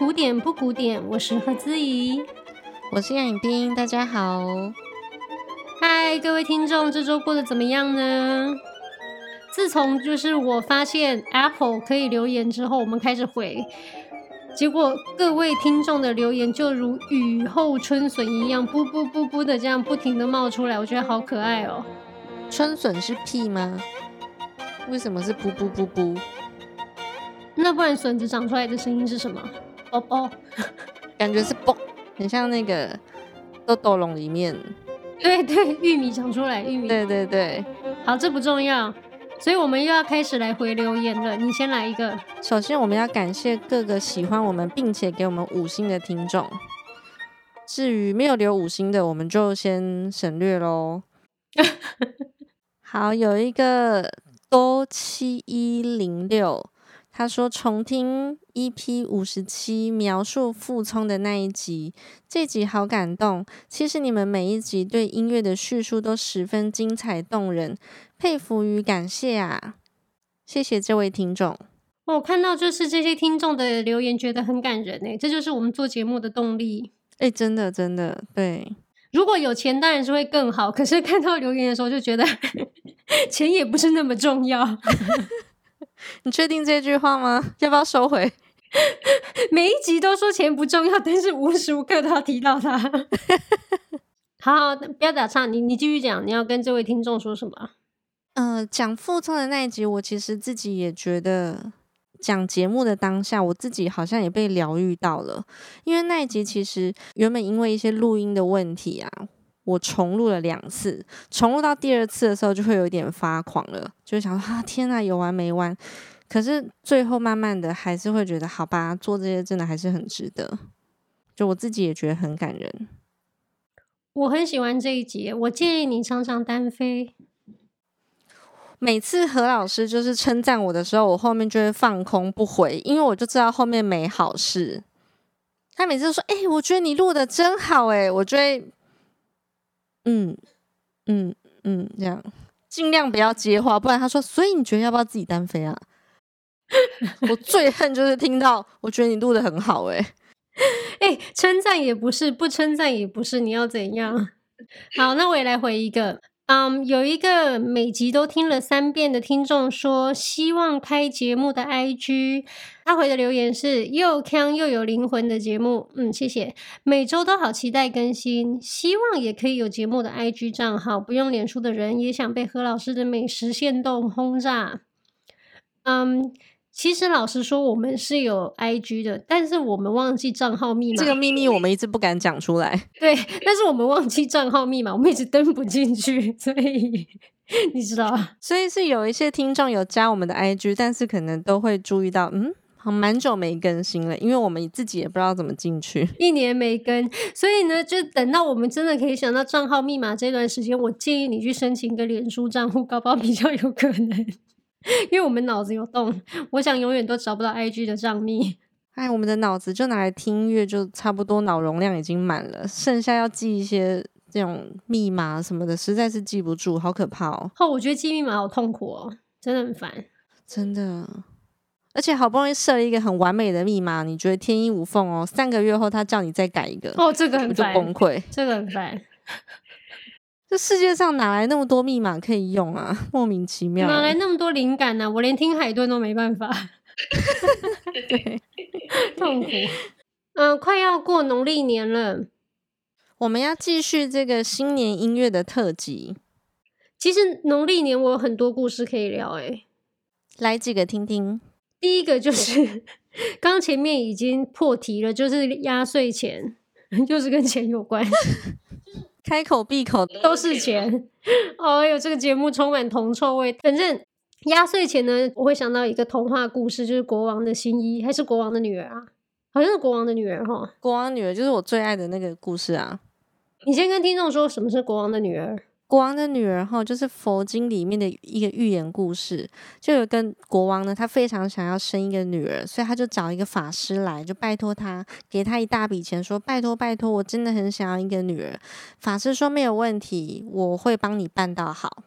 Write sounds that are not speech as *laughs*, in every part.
古典不古典》，我是何姿怡，我是杨颖冰，大家好。嗨，各位听众，这周过得怎么样呢？自从就是我发现 Apple 可以留言之后，我们开始回。结果各位听众的留言就如雨后春笋一样，噗噗噗噗的这样不停的冒出来，我觉得好可爱哦。春笋是屁吗？为什么是噗噗噗噗？那不然笋子长出来的声音是什么？啵啵，*laughs* 感觉是啵，很像那个豆豆龙里面。对对，玉米长出来，玉米。对对对，好，这不重要。所以我们又要开始来回留言了，你先来一个。首先，我们要感谢各个喜欢我们并且给我们五星的听众。至于没有留五星的，我们就先省略喽。*laughs* 好，有一个多七一零六，他说重听 EP 五十七描述傅聪的那一集，这集好感动。其实你们每一集对音乐的叙述都十分精彩动人。佩服与感谢啊！谢谢这位听众。我看到就是这些听众的留言，觉得很感人呢。这就是我们做节目的动力。哎，真的真的，对。如果有钱当然是会更好，可是看到留言的时候就觉得 *laughs* 钱也不是那么重要。你确定这句话吗？要不要收回？*laughs* 每一集都说钱不重要，但是无时无刻都要提到它。*laughs* 好，好，不要打岔，你你继续讲，你要跟这位听众说什么？呃，讲傅聪的那一集，我其实自己也觉得，讲节目的当下，我自己好像也被疗愈到了。因为那一集其实原本因为一些录音的问题啊，我重录了两次，重录到第二次的时候就会有点发狂了，就想说啊，天哪，有完没完？可是最后慢慢的还是会觉得，好吧，做这些真的还是很值得。就我自己也觉得很感人。我很喜欢这一集，我建议你常常单飞。每次何老师就是称赞我的时候，我后面就会放空不回，因为我就知道后面没好事。他每次都说：“哎、欸，我觉得你录的真好。”哎，我就会，嗯嗯嗯，这样尽量不要接话，不然他说：“所以你觉得要不要自己单飞啊？” *laughs* 我最恨就是听到“我觉得你录的很好。”哎，哎，称赞也不是，不称赞也不是，你要怎样？*laughs* 好，那我也来回一个。嗯有一个每集都听了三遍的听众说，希望开节目的 IG，他回的留言是又锵又有灵魂的节目。嗯，谢谢，每周都好期待更新，希望也可以有节目的 IG 账号，不用脸书的人也想被何老师的美食限动轰炸。嗯。其实老实说，我们是有 IG 的，但是我们忘记账号密码。这个秘密我们一直不敢讲出来。对，但是我们忘记账号密码，我们一直登不进去，所以你知道。所以是有一些听众有加我们的 IG，但是可能都会注意到，嗯，好蛮久没更新了，因为我们自己也不知道怎么进去，一年没更，所以呢，就等到我们真的可以想到账号密码这段时间，我建议你去申请一个脸书账户，搞不好比较有可能。因为我们脑子有洞，我想永远都找不到 IG 的账密。哎，我们的脑子就拿来听音乐，就差不多脑容量已经满了，剩下要记一些这种密码什么的，实在是记不住，好可怕哦！哦，我觉得记密码好痛苦哦，真的很烦，真的。而且好不容易设了一个很完美的密码，你觉得天衣无缝哦，三个月后他叫你再改一个，哦，这个很烦，就崩溃，这个很烦。*laughs* 这世界上哪来那么多密码可以用啊？*laughs* 莫名其妙，哪来那么多灵感呢、啊？我连听海豚都没办法。*laughs* 对，*laughs* 痛苦。嗯、呃，快要过农历年了，我们要继续这个新年音乐的特辑。其实农历年我有很多故事可以聊，诶，来几个听听。第一个就是刚前面已经破题了，就是压岁钱，就是跟钱有关。开口闭口都是钱，*laughs* 哦哟，这个节目充满铜臭味。反正压岁钱呢，我会想到一个童话故事，就是国王的新衣，还是国王的女儿啊？好像是国王的女儿哈。国王女儿就是我最爱的那个故事啊。你先跟听众说什么是国王的女儿。国王的女儿哈，就是佛经里面的一个寓言故事。就有跟国王呢，他非常想要生一个女儿，所以他就找一个法师来，就拜托他，给他一大笔钱，说拜托拜托，我真的很想要一个女儿。法师说没有问题，我会帮你办到好。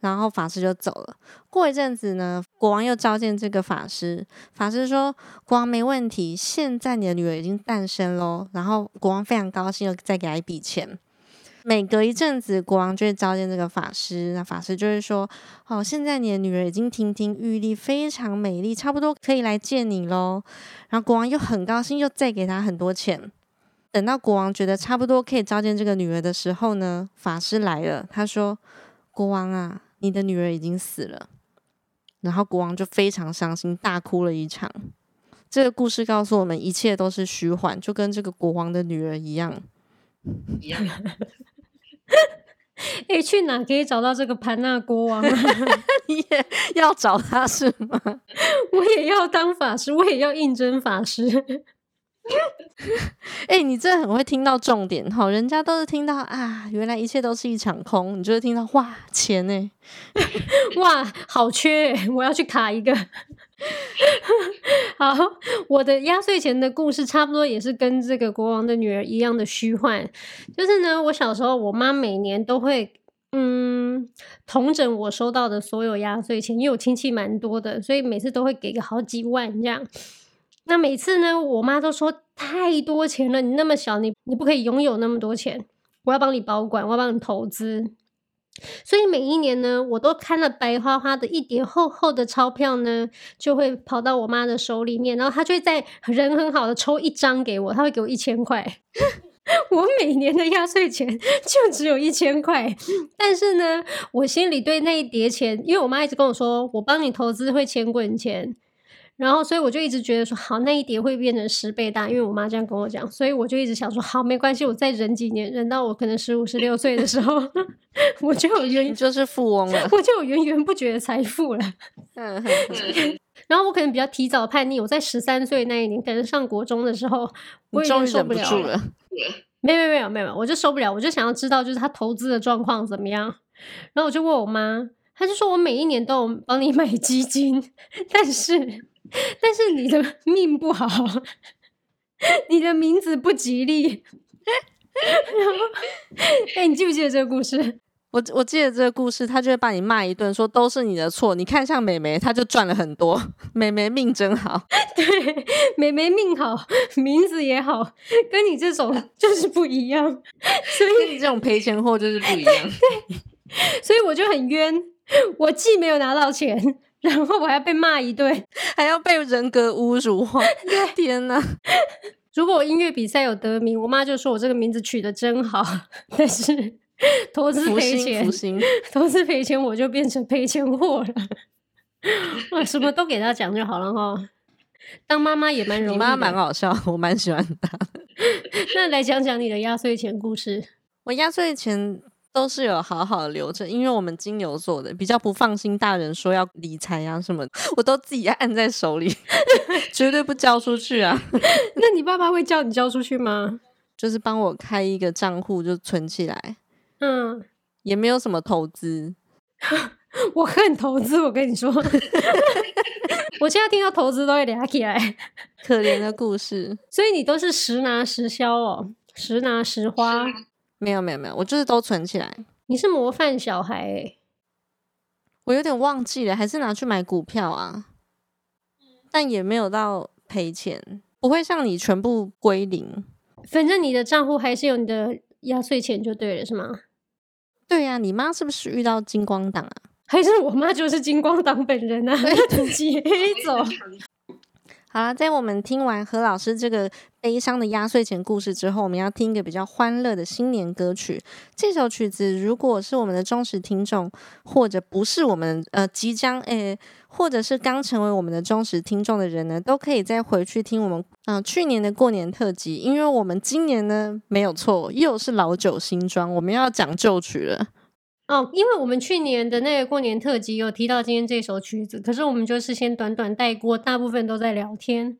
然后法师就走了。过一阵子呢，国王又召见这个法师，法师说：“国王没问题，现在你的女儿已经诞生喽。”然后国王非常高兴，又再给他一笔钱。每隔一阵子，国王就会召见这个法师，那法师就会说：“哦，现在你的女儿已经亭亭玉立，非常美丽，差不多可以来见你喽。”然后国王又很高兴，又再给他很多钱。等到国王觉得差不多可以召见这个女儿的时候呢，法师来了，他说：“国王啊，你的女儿已经死了。”然后国王就非常伤心，大哭了一场。这个故事告诉我们，一切都是虚幻，就跟这个国王的女儿一样。一样。哎、欸，去哪可以找到这个潘纳国王啊？*laughs* 你也要找他是吗？*laughs* 我也要当法师，我也要应征法师。哎、欸，你真的很会听到重点哈！人家都是听到啊，原来一切都是一场空，你就会听到哇，钱呢？*laughs* 哇，好缺，我要去卡一个。*laughs* 好，我的压岁钱的故事差不多也是跟这个国王的女儿一样的虚幻。就是呢，我小时候，我妈每年都会嗯统整我收到的所有压岁钱，因为我亲戚蛮多的，所以每次都会给个好几万这样。那每次呢，我妈都说太多钱了，你那么小，你你不可以拥有那么多钱，我要帮你保管，我要帮你投资。所以每一年呢，我都看了白花花的一叠厚厚的钞票呢，就会跑到我妈的手里面，然后她就会在人很好的抽一张给我，她会给我一千块。*laughs* 我每年的压岁钱就只有一千块，但是呢，我心里对那一叠钱，因为我妈一直跟我说，我帮你投资会钱滚钱。然后，所以我就一直觉得说，好，那一叠会变成十倍大，因为我妈这样跟我讲，所以我就一直想说，好，没关系，我再忍几年，忍到我可能十五、十六岁的时候，*laughs* 我就有 *laughs* 源，就是富翁了，我就有源源不绝的财富了。*laughs* 然后我可能比较提早叛逆，我在十三岁那一年，可能上国中的时候，我已经受不了了。了没有没有没有没有，我就受不了，我就想要知道，就是他投资的状况怎么样。然后我就问我妈，她就说我每一年都有帮你买基金，*laughs* 但是。但是你的命不好，你的名字不吉利。*laughs* 然后，哎、欸，你记不记得这个故事？我我记得这个故事，他就会把你骂一顿，说都是你的错。你看像美眉，她就赚了很多。美眉命真好，*laughs* 对，美眉命好，名字也好，跟你这种就是不一样。所以跟你这种赔钱货就是不一样。对，所以我就很冤，*laughs* 我既没有拿到钱。然后我还要被骂一顿，*laughs* 还要被人格侮辱。*laughs* 天哪！如果我音乐比赛有得名，我妈就说我这个名字取得真好。但是投资赔钱，投资赔钱，我就变成赔钱货了。我，什么都给他讲就好了哈。当妈妈也蛮容易，你妈蛮好笑，我蛮喜欢她。那来讲讲你的压岁钱故事。我压岁钱。都是有好好的留着，因为我们金牛座的比较不放心大人说要理财啊什么，我都自己按在手里，*laughs* 绝对不交出去啊。*laughs* 那你爸爸会叫你交出去吗？就是帮我开一个账户就存起来，嗯，也没有什么投资。*laughs* 我恨投资，我跟你说，我现在听到投资都会俩起来，可怜的故事。所以你都是实拿实销哦，实拿实花。没有没有没有，我就是都存起来。你是模范小孩欸，我有点忘记了，还是拿去买股票啊？但也没有到赔钱，不会像你全部归零。反正你的账户还是有你的压岁钱就对了，是吗？对呀，你妈是不是遇到金光党啊？还是我妈就是金光党本人啊？自己黑走。*laughs* 好了，在我们听完何老师这个悲伤的压岁钱故事之后，我们要听一个比较欢乐的新年歌曲。这首曲子，如果是我们的忠实听众，或者不是我们呃即将诶、或者是刚成为我们的忠实听众的人呢，都可以再回去听我们嗯、呃、去年的过年特辑，因为我们今年呢没有错，又是老酒新装，我们要讲旧曲了。哦，因为我们去年的那个过年特辑有提到今天这首曲子，可是我们就是先短短带过，大部分都在聊天。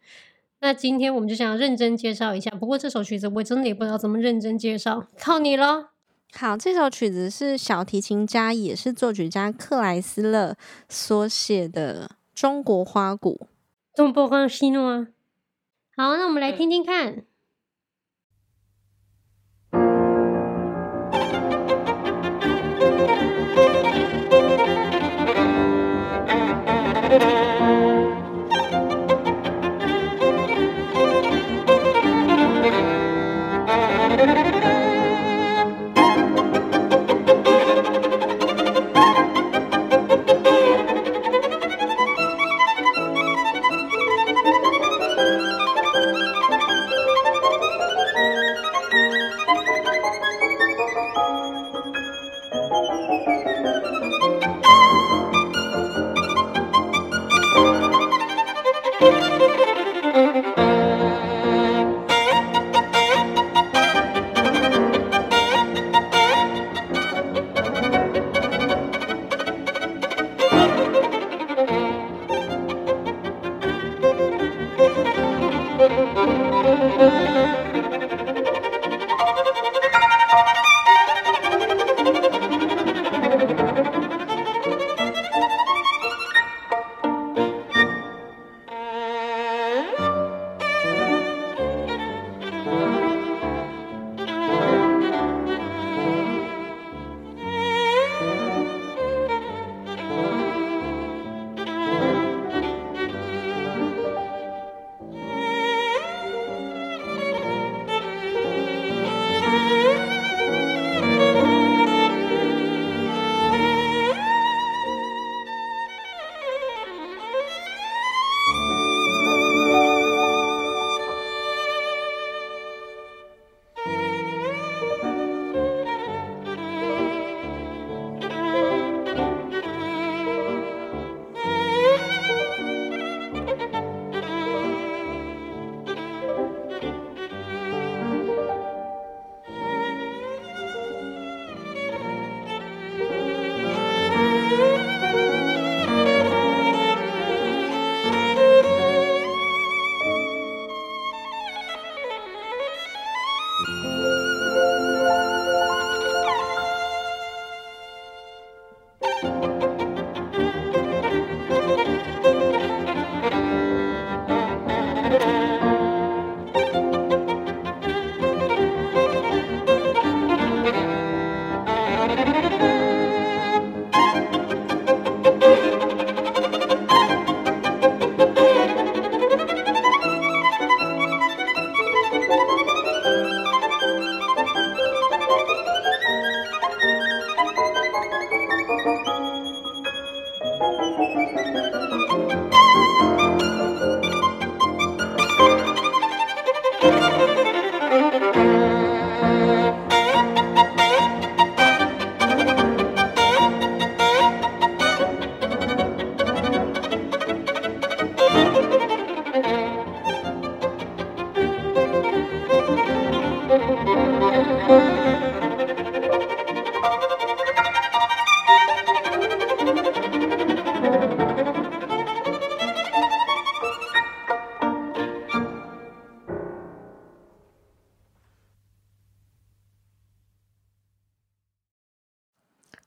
那今天我们就想要认真介绍一下，不过这首曲子我真的也不知道怎么认真介绍，靠你咯。好，这首曲子是小提琴家也是作曲家克莱斯勒所写的中国花鼓。中国花西诺啊。好，那我们来听听看。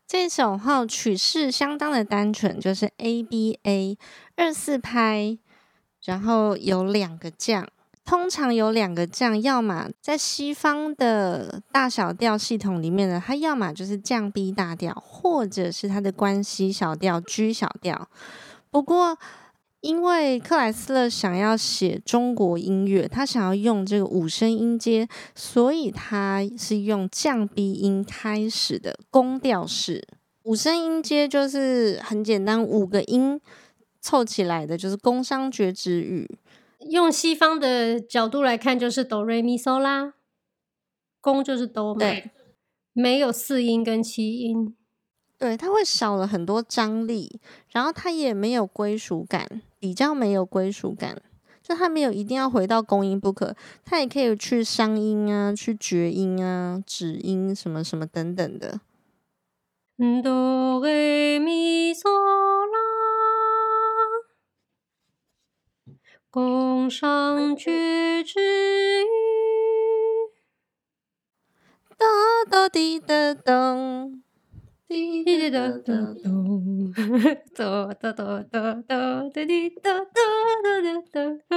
这首号曲式相当的单纯，就是 A B A 二四拍，然后有两个降，通常有两个降，要么在西方的大小调系统里面呢，它要么就是降 B 大调，或者是它的关系小调 G 小调。不过，因为克莱斯勒想要写中国音乐，他想要用这个五声音阶，所以他是用降 B 音开始的宫调式。五声音阶就是很简单，五个音凑起来的，就是宫商角徵羽。用西方的角度来看，就是哆瑞咪嗦啦，宫就是哆嘛，对，没有四音跟七音。对，它会少了很多张力，然后它也没有归属感，比较没有归属感，就它没有一定要回到宫音不可，它也可以去商音啊，去绝音啊，指音什么什么等等的。哆瑞咪嗦啦，宫商角徵羽，哆哆滴的咚。滴滴答答咚，哆哆哆哆哆，滴滴答答答答答答。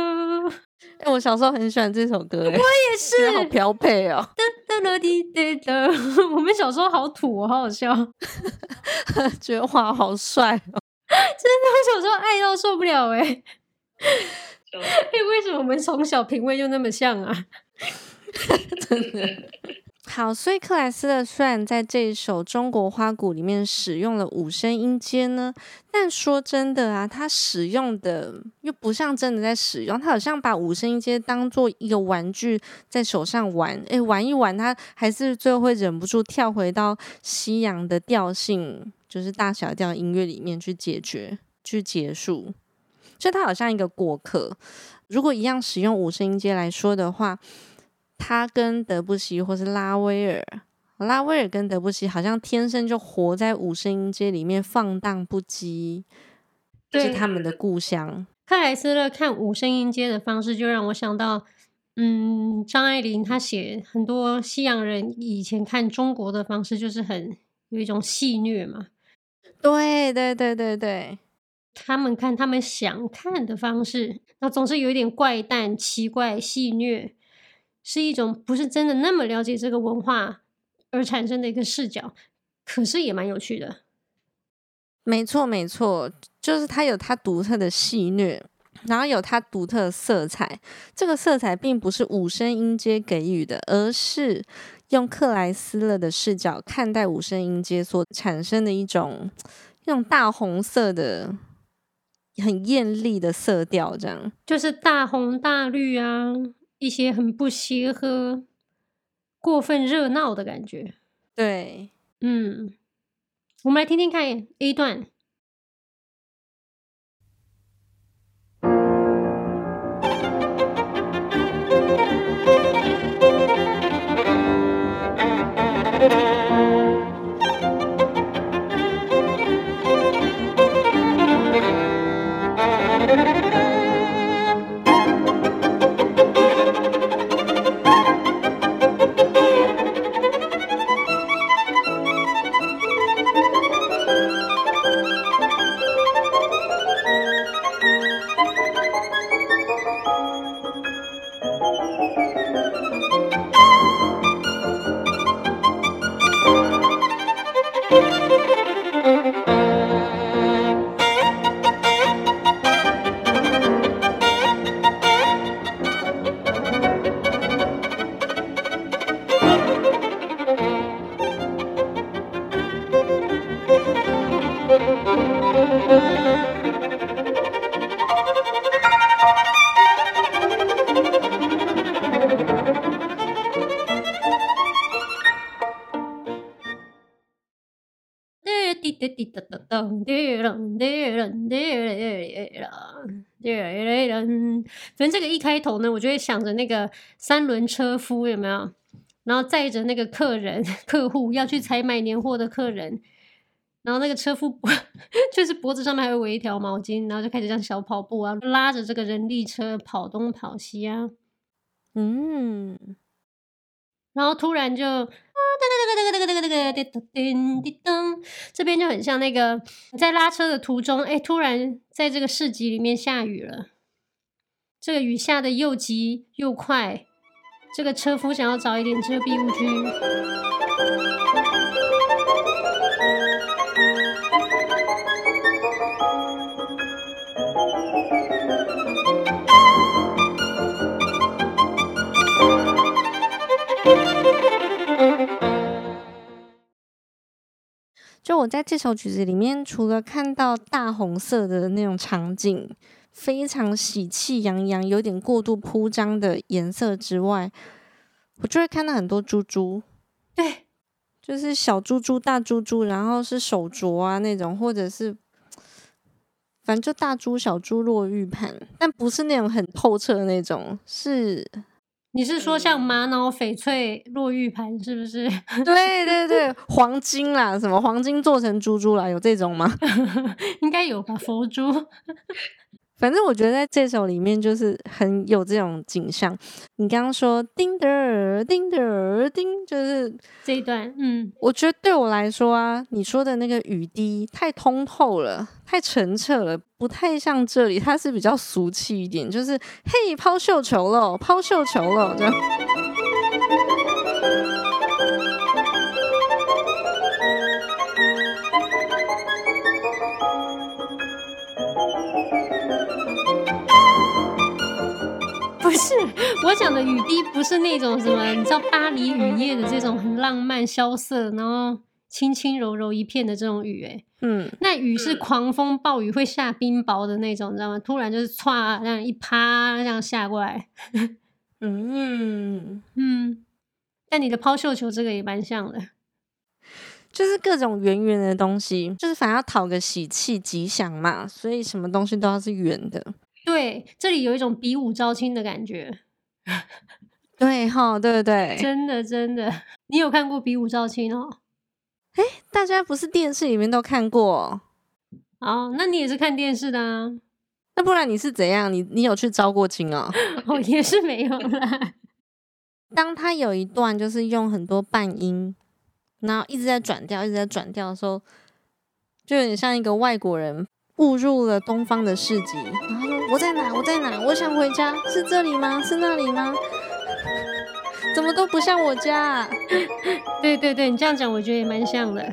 哎，我小时候很喜欢这首歌，哎，我也是，好标配哦。哒哒滴滴哒，我们小时候好土哦，好好笑，*laughs* 觉得哇，好帅哦。我小时候爱到受不了哎、欸！哎、*laughs* 为什么我们从小品味就那么像啊？*laughs* 真的。*laughs* 好，所以克莱斯勒虽然在这一首《中国花鼓》里面使用了五声音阶呢，但说真的啊，他使用的又不像真的在使用，他好像把五声音阶当做一个玩具在手上玩，诶，玩一玩，他还是最后会忍不住跳回到西洋的调性，就是大小调音乐里面去解决、去结束，就他好像一个过客。如果一样使用五声音阶来说的话。他跟德布西或是拉威尔，拉威尔跟德布西好像天生就活在五声音阶里面放荡不羁，这是他们的故乡。克莱斯勒看五声音阶的方式，就让我想到，嗯，张爱玲她写很多西洋人以前看中国的方式，就是很有一种戏谑嘛。对对对对对，他们看他们想看的方式，那总是有一点怪诞、奇怪、戏谑。是一种不是真的那么了解这个文化而产生的一个视角，可是也蛮有趣的。没错，没错，就是它有它独特的戏谑，然后有它独特的色彩。这个色彩并不是五声音阶给予的，而是用克莱斯勒的视角看待五声音阶所产生的一种一种大红色的、很艳丽的色调，这样就是大红大绿啊。一些很不协和、过分热闹的感觉。对，嗯，我们来听听看 A 段。反正这个一开头呢，我就会想着那个三轮车夫有没有？然后载着那个客人、客户要去采买年货的客人，然后那个车夫就是脖子上面还会围一条毛巾，然后就开始这样小跑步啊，拉着这个人力车跑东跑西啊，嗯，然后突然就啊，噔噔噔噔噔噔噔噔，这边就很像那个在拉车的途中，哎，突然在这个市集里面下雨了，这个雨下的又急又快，这个车夫想要找一点遮蔽物去。就我在这首曲子里面，除了看到大红色的那种场景。非常喜气洋洋，有点过度铺张的颜色之外，我就会看到很多珠珠，对，就是小珠珠、大珠珠，然后是手镯啊那种，或者是反正就大珠、小珠落玉盘，但不是那种很透彻的那种，是你是说像玛瑙、翡翠落玉盘是不是？*laughs* 对对对，黄金啦，什么黄金做成珠珠啦，有这种吗？*laughs* 应该有吧，佛珠。反正我觉得在这首里面就是很有这种景象。你刚刚说叮的儿叮叮，就是这一段。嗯，我觉得对我来说啊，你说的那个雨滴太通透了，太澄澈了，不太像这里。它是比较俗气一点，就是嘿抛绣球了，抛绣球了这样。不是，我讲的雨滴不是那种什么，你知道巴黎雨夜的这种很浪漫萧瑟，然后轻轻柔柔一片的这种雨，哎，嗯，那雨是狂风暴雨会下冰雹的那种，你知道吗？突然就是唰，这样一啪，这样下过来，嗯 *laughs* 嗯。但你的抛绣球这个也蛮像的。就是各种圆圆的东西，就是反正要讨个喜气吉祥嘛，所以什么东西都要是圆的。对，这里有一种比武招亲的感觉。*laughs* 对哈，对对对，真的真的，你有看过比武招亲哦？哎，大家不是电视里面都看过？哦，那你也是看电视的啊？那不然你是怎样？你你有去招过亲哦？*laughs* 哦，也是没有啦。*laughs* 当他有一段就是用很多半音。然后一直在转调，一直在转调的时候，就有点像一个外国人误入了东方的市集。然后说：“我在哪？我在哪？我想回家，是这里吗？是那里吗？*laughs* 怎么都不像我家啊？” *laughs* 对对对，你这样讲，我觉得也蛮像的。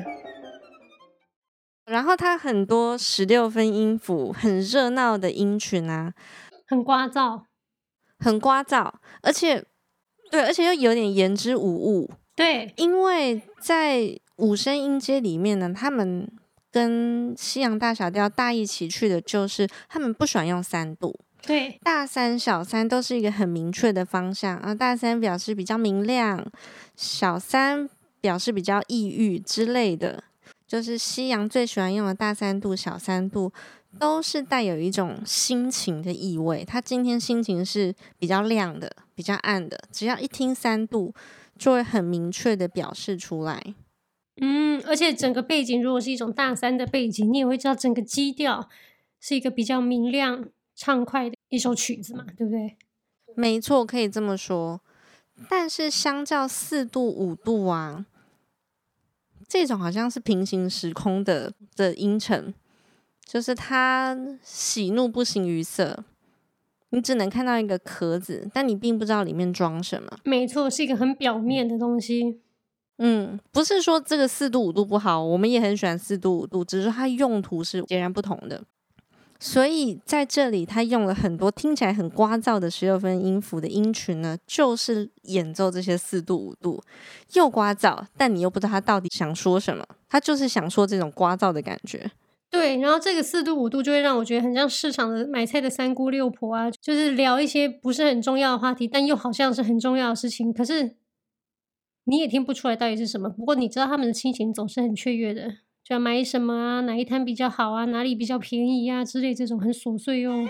然后它很多十六分音符，很热闹的音群啊，很聒噪，很聒噪，而且对，而且又有点言之无物。对，因为在五声音阶里面呢，他们跟西洋大小调大一起去的就是，他们不喜欢用三度。对，大三、小三都是一个很明确的方向啊。大三表示比较明亮，小三表示比较抑郁之类的。就是西洋最喜欢用的大三度、小三度，都是带有一种心情的意味。他今天心情是比较亮的、比较暗的，只要一听三度。就会很明确的表示出来，嗯，而且整个背景如果是一种大三的背景，你也会知道整个基调是一个比较明亮、畅快的一首曲子嘛，对不对？没错，可以这么说。但是相较四度、五度啊，这种好像是平行时空的的音程，就是它喜怒不形于色。你只能看到一个壳子，但你并不知道里面装什么。没错，是一个很表面的东西。嗯，不是说这个四度五度不好，我们也很喜欢四度五度，只是它用途是截然不同的。所以在这里，他用了很多听起来很聒噪的十六分音符的音群呢，就是演奏这些四度五度，又聒噪，但你又不知道他到底想说什么，他就是想说这种聒噪的感觉。对，然后这个四度五度就会让我觉得很像市场的买菜的三姑六婆啊，就是聊一些不是很重要的话题，但又好像是很重要的事情，可是你也听不出来到底是什么。不过你知道他们的心情总是很雀跃的，就要买什么啊，哪一摊比较好啊，哪里比较便宜啊之类这种很琐碎哦。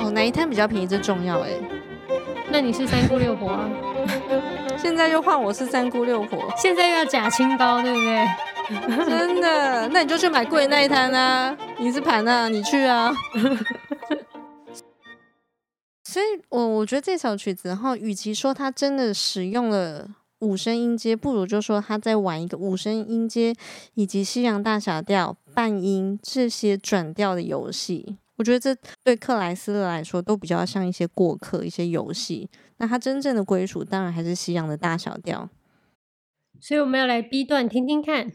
哦。哪一摊比较便宜？这重要哎。那你是三姑六婆啊？*laughs* 现在又换我是三姑六婆，现在又要假清高，对不对？*laughs* 真的？那你就去买贵那一摊啊！你是盘啊，你去啊。*laughs* 所以我我觉得这首曲子，然后与其说他真的使用了五声音阶，不如就说他在玩一个五声音阶以及西洋大小调、半音这些转调的游戏。我觉得这对克莱斯勒来说都比较像一些过客、一些游戏。那他真正的归属当然还是西洋的大小调。所以我们要来 B 段听听看。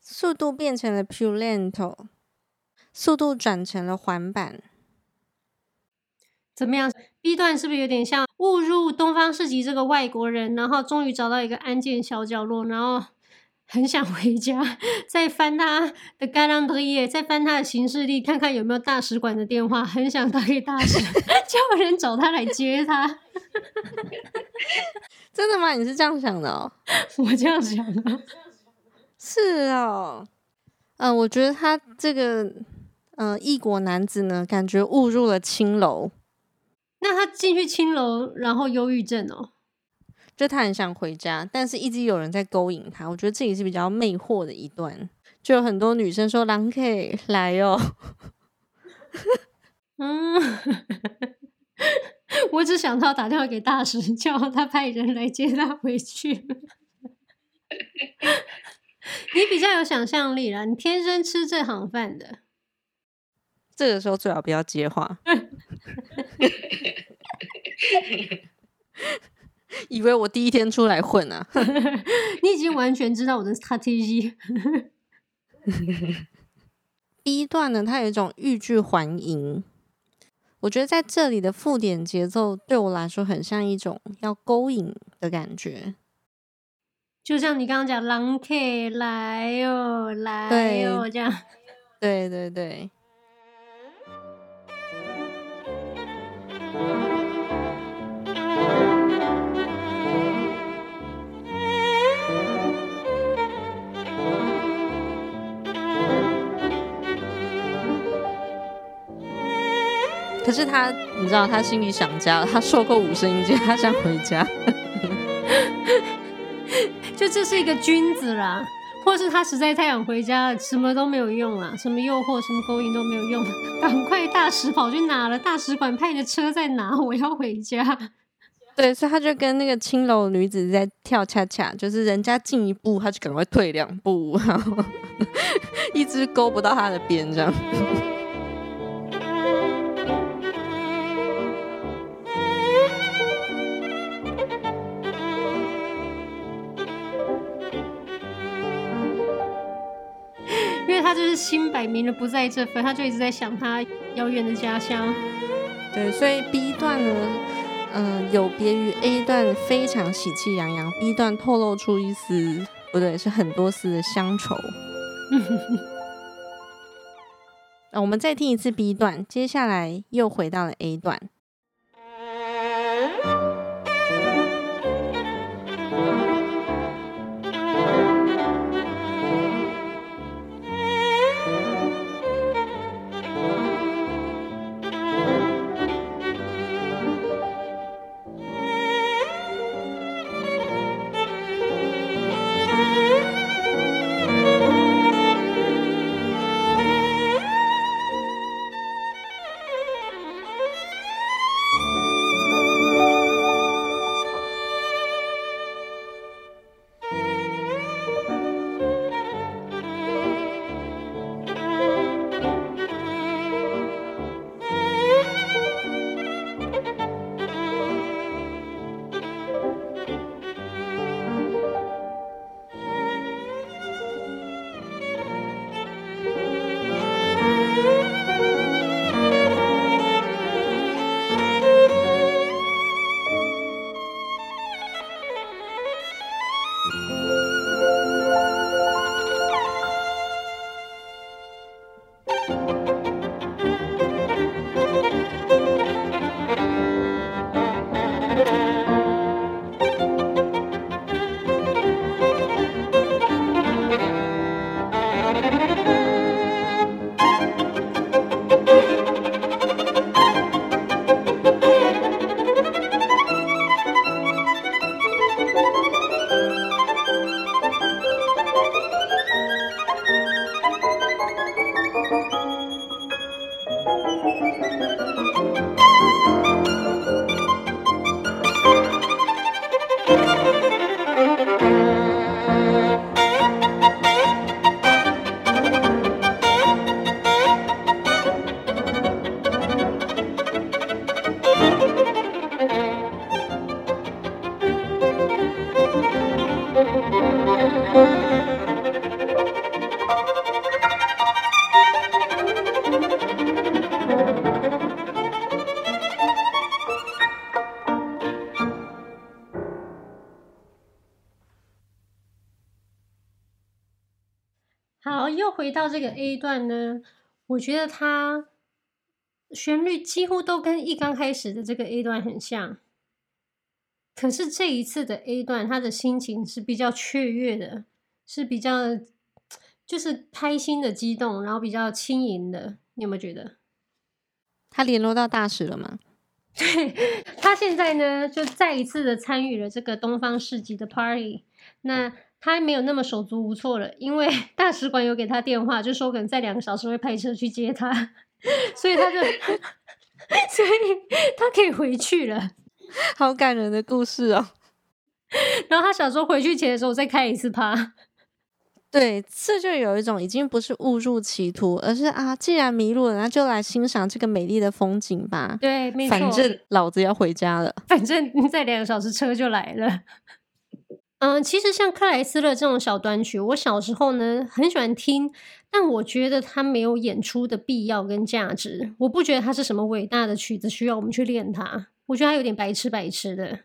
速度变成了 più lento，速度转成了缓板。怎么样？B 段是不是有点像误入东方市集这个外国人，然后终于找到一个安静小角落，然后很想回家，*laughs* 再翻他的 calendrier，再翻他的行事历，看看有没有大使馆的电话，很想打给大使，*laughs* 叫人找他来接他。*laughs* 真的吗？你是这样想的哦？我这样想的。是哦。嗯、呃，我觉得他这个呃异国男子呢，感觉误入了青楼。那他进去青楼，然后忧郁症哦，就他很想回家，但是一直有人在勾引他。我觉得这也是比较魅惑的一段，就有很多女生说：“狼 K 来哦。*laughs* ”嗯，*laughs* 我只想到打电话给大使，叫他派人来接他回去。你比较有想象力啦，你天生吃这行饭的。这个时候最好不要接话。*laughs* 以为我第一天出来混啊？*laughs* 你已经完全知道我的 strategy。*laughs* 第一段呢，它有一种欲拒还迎。我觉得在这里的附点节奏对我来说很像一种要勾引的感觉，就像你刚刚讲“狼 K 来哟来哟”这样。*laughs* 对对对。可是他，你知道，他心里想家。他受够五声音阶，他想回家。就这是一个君子啦，或是他实在太想回家了，什么都没有用了，什么诱惑、什么勾引都没有用。*laughs* 赶快大使跑去哪了？大使馆派的车在哪？我要回家。对，所以他就跟那个青楼女子在跳恰恰，就是人家进一步，他就赶快退两步，然后 *laughs* 一直勾不到他的边，这样。心摆明了不在这份，他就一直在想他遥远的家乡。对，所以 B 段呢，嗯、呃，有别于 A 段非常喜气洋洋，B 段透露出一丝不对，是很多丝的乡愁。*laughs* 那我们再听一次 B 段，接下来又回到了 A 段。好，又回到这个 A 段呢，我觉得它旋律几乎都跟一刚开始的这个 A 段很像。可是这一次的 A 段，他的心情是比较雀跃的，是比较就是开心的激动，然后比较轻盈的。你有没有觉得？他联络到大使了吗？*laughs* 对，他现在呢，就再一次的参与了这个东方市集的 party。那他没有那么手足无措了，因为 *laughs* 大使馆有给他电话，就说可能在两个小时会派车去接他，*laughs* 所以他就，*laughs* 所以他可以回去了。好感人的故事哦！然后他想说回去前的时候再开一次趴。对，这就有一种已经不是误入歧途，而是啊，既然迷路了，那就来欣赏这个美丽的风景吧。对，没错。反正老子要回家了，反正再两个小时车就来了。嗯，其实像克莱斯勒这种小短曲，我小时候呢很喜欢听，但我觉得它没有演出的必要跟价值。我不觉得它是什么伟大的曲子，需要我们去练它。我觉得它有点白痴白痴的，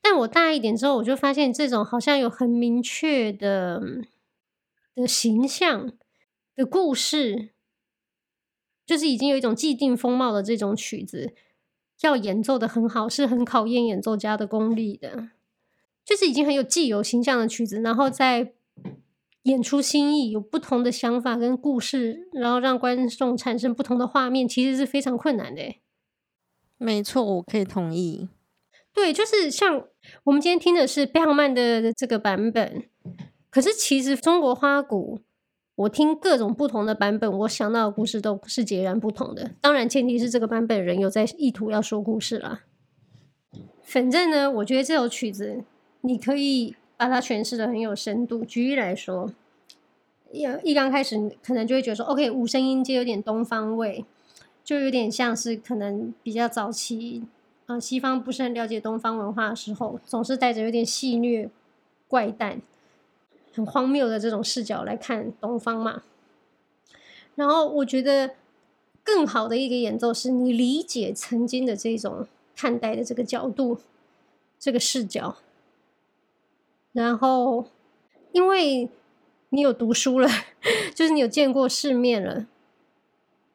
但我大一点之后，我就发现这种好像有很明确的的形象的故事，就是已经有一种既定风貌的这种曲子，要演奏的很好，是很考验演奏家的功力的。就是已经很有既有形象的曲子，然后再演出新意，有不同的想法跟故事，然后让观众产生不同的画面，其实是非常困难的。没错，我可以同意。对，就是像我们今天听的是贝克曼的这个版本，可是其实中国花鼓，我听各种不同的版本，我想到的故事都是截然不同的。当然，前提是这个版本人有在意图要说故事啦。反正呢，我觉得这首曲子你可以把它诠释的很有深度。举例来说，一一刚开始可能就会觉得说，OK，五声音阶有点东方味。就有点像是可能比较早期，啊、呃，西方不是很了解东方文化的时候，总是带着有点戏谑、怪诞、很荒谬的这种视角来看东方嘛。然后我觉得更好的一个演奏是你理解曾经的这种看待的这个角度、这个视角。然后因为你有读书了，*laughs* 就是你有见过世面了。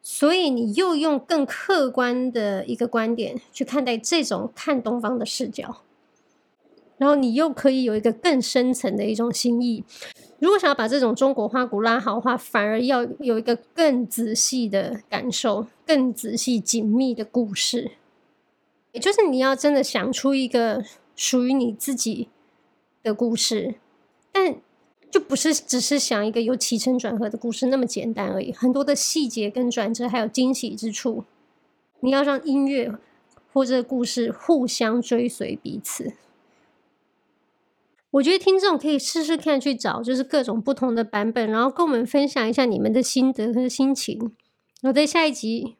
所以你又用更客观的一个观点去看待这种看东方的视角，然后你又可以有一个更深层的一种心意。如果想要把这种中国花鼓拉好的话，反而要有一个更仔细的感受，更仔细紧密的故事，也就是你要真的想出一个属于你自己的故事，但。就不是只是想一个有起承转合的故事那么简单而已，很多的细节跟转折，还有惊喜之处，你要让音乐或者故事互相追随彼此。我觉得听众可以试试看去找，就是各种不同的版本，然后跟我们分享一下你们的心得和心情。然后在下一集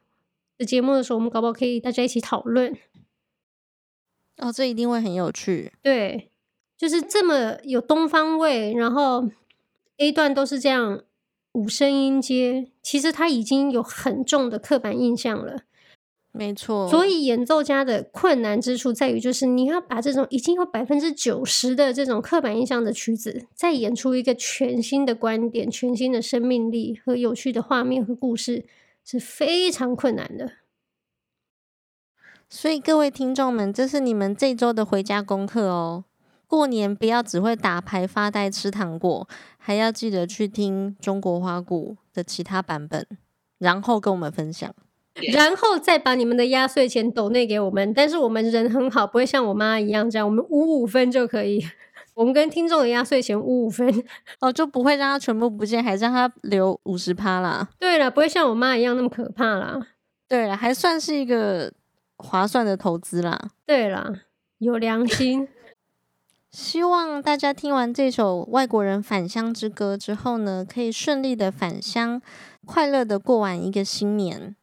的节目的时候，我们搞不好可以大家一起讨论。哦，这一定会很有趣。对。就是这么有东方味，然后 A 段都是这样五声音阶，其实它已经有很重的刻板印象了。没错，所以演奏家的困难之处在于，就是你要把这种已经有百分之九十的这种刻板印象的曲子，再演出一个全新的观点、全新的生命力和有趣的画面和故事，是非常困难的。所以各位听众们，这是你们这周的回家功课哦。过年不要只会打牌发呆吃糖果，还要记得去听中国花鼓的其他版本，然后跟我们分享，然后再把你们的压岁钱抖内给我们。但是我们人很好，不会像我妈一样这样，我们五五分就可以。我们跟听众的压岁钱五五分哦，就不会让他全部不见，还是让他留五十趴啦。对了，不会像我妈一样那么可怕啦。对了，还算是一个划算的投资啦。对了，有良心。希望大家听完这首外国人返乡之歌之后呢，可以顺利的返乡，快乐的过完一个新年。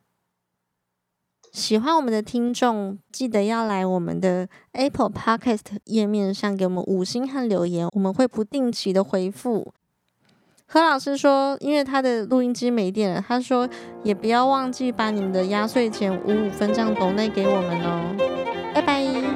喜欢我们的听众，记得要来我们的 Apple Podcast 页面上给我们五星和留言，我们会不定期的回复。何老师说，因为他的录音机没电了，他说也不要忘记把你们的压岁钱五五分这样抖内给我们哦。拜拜。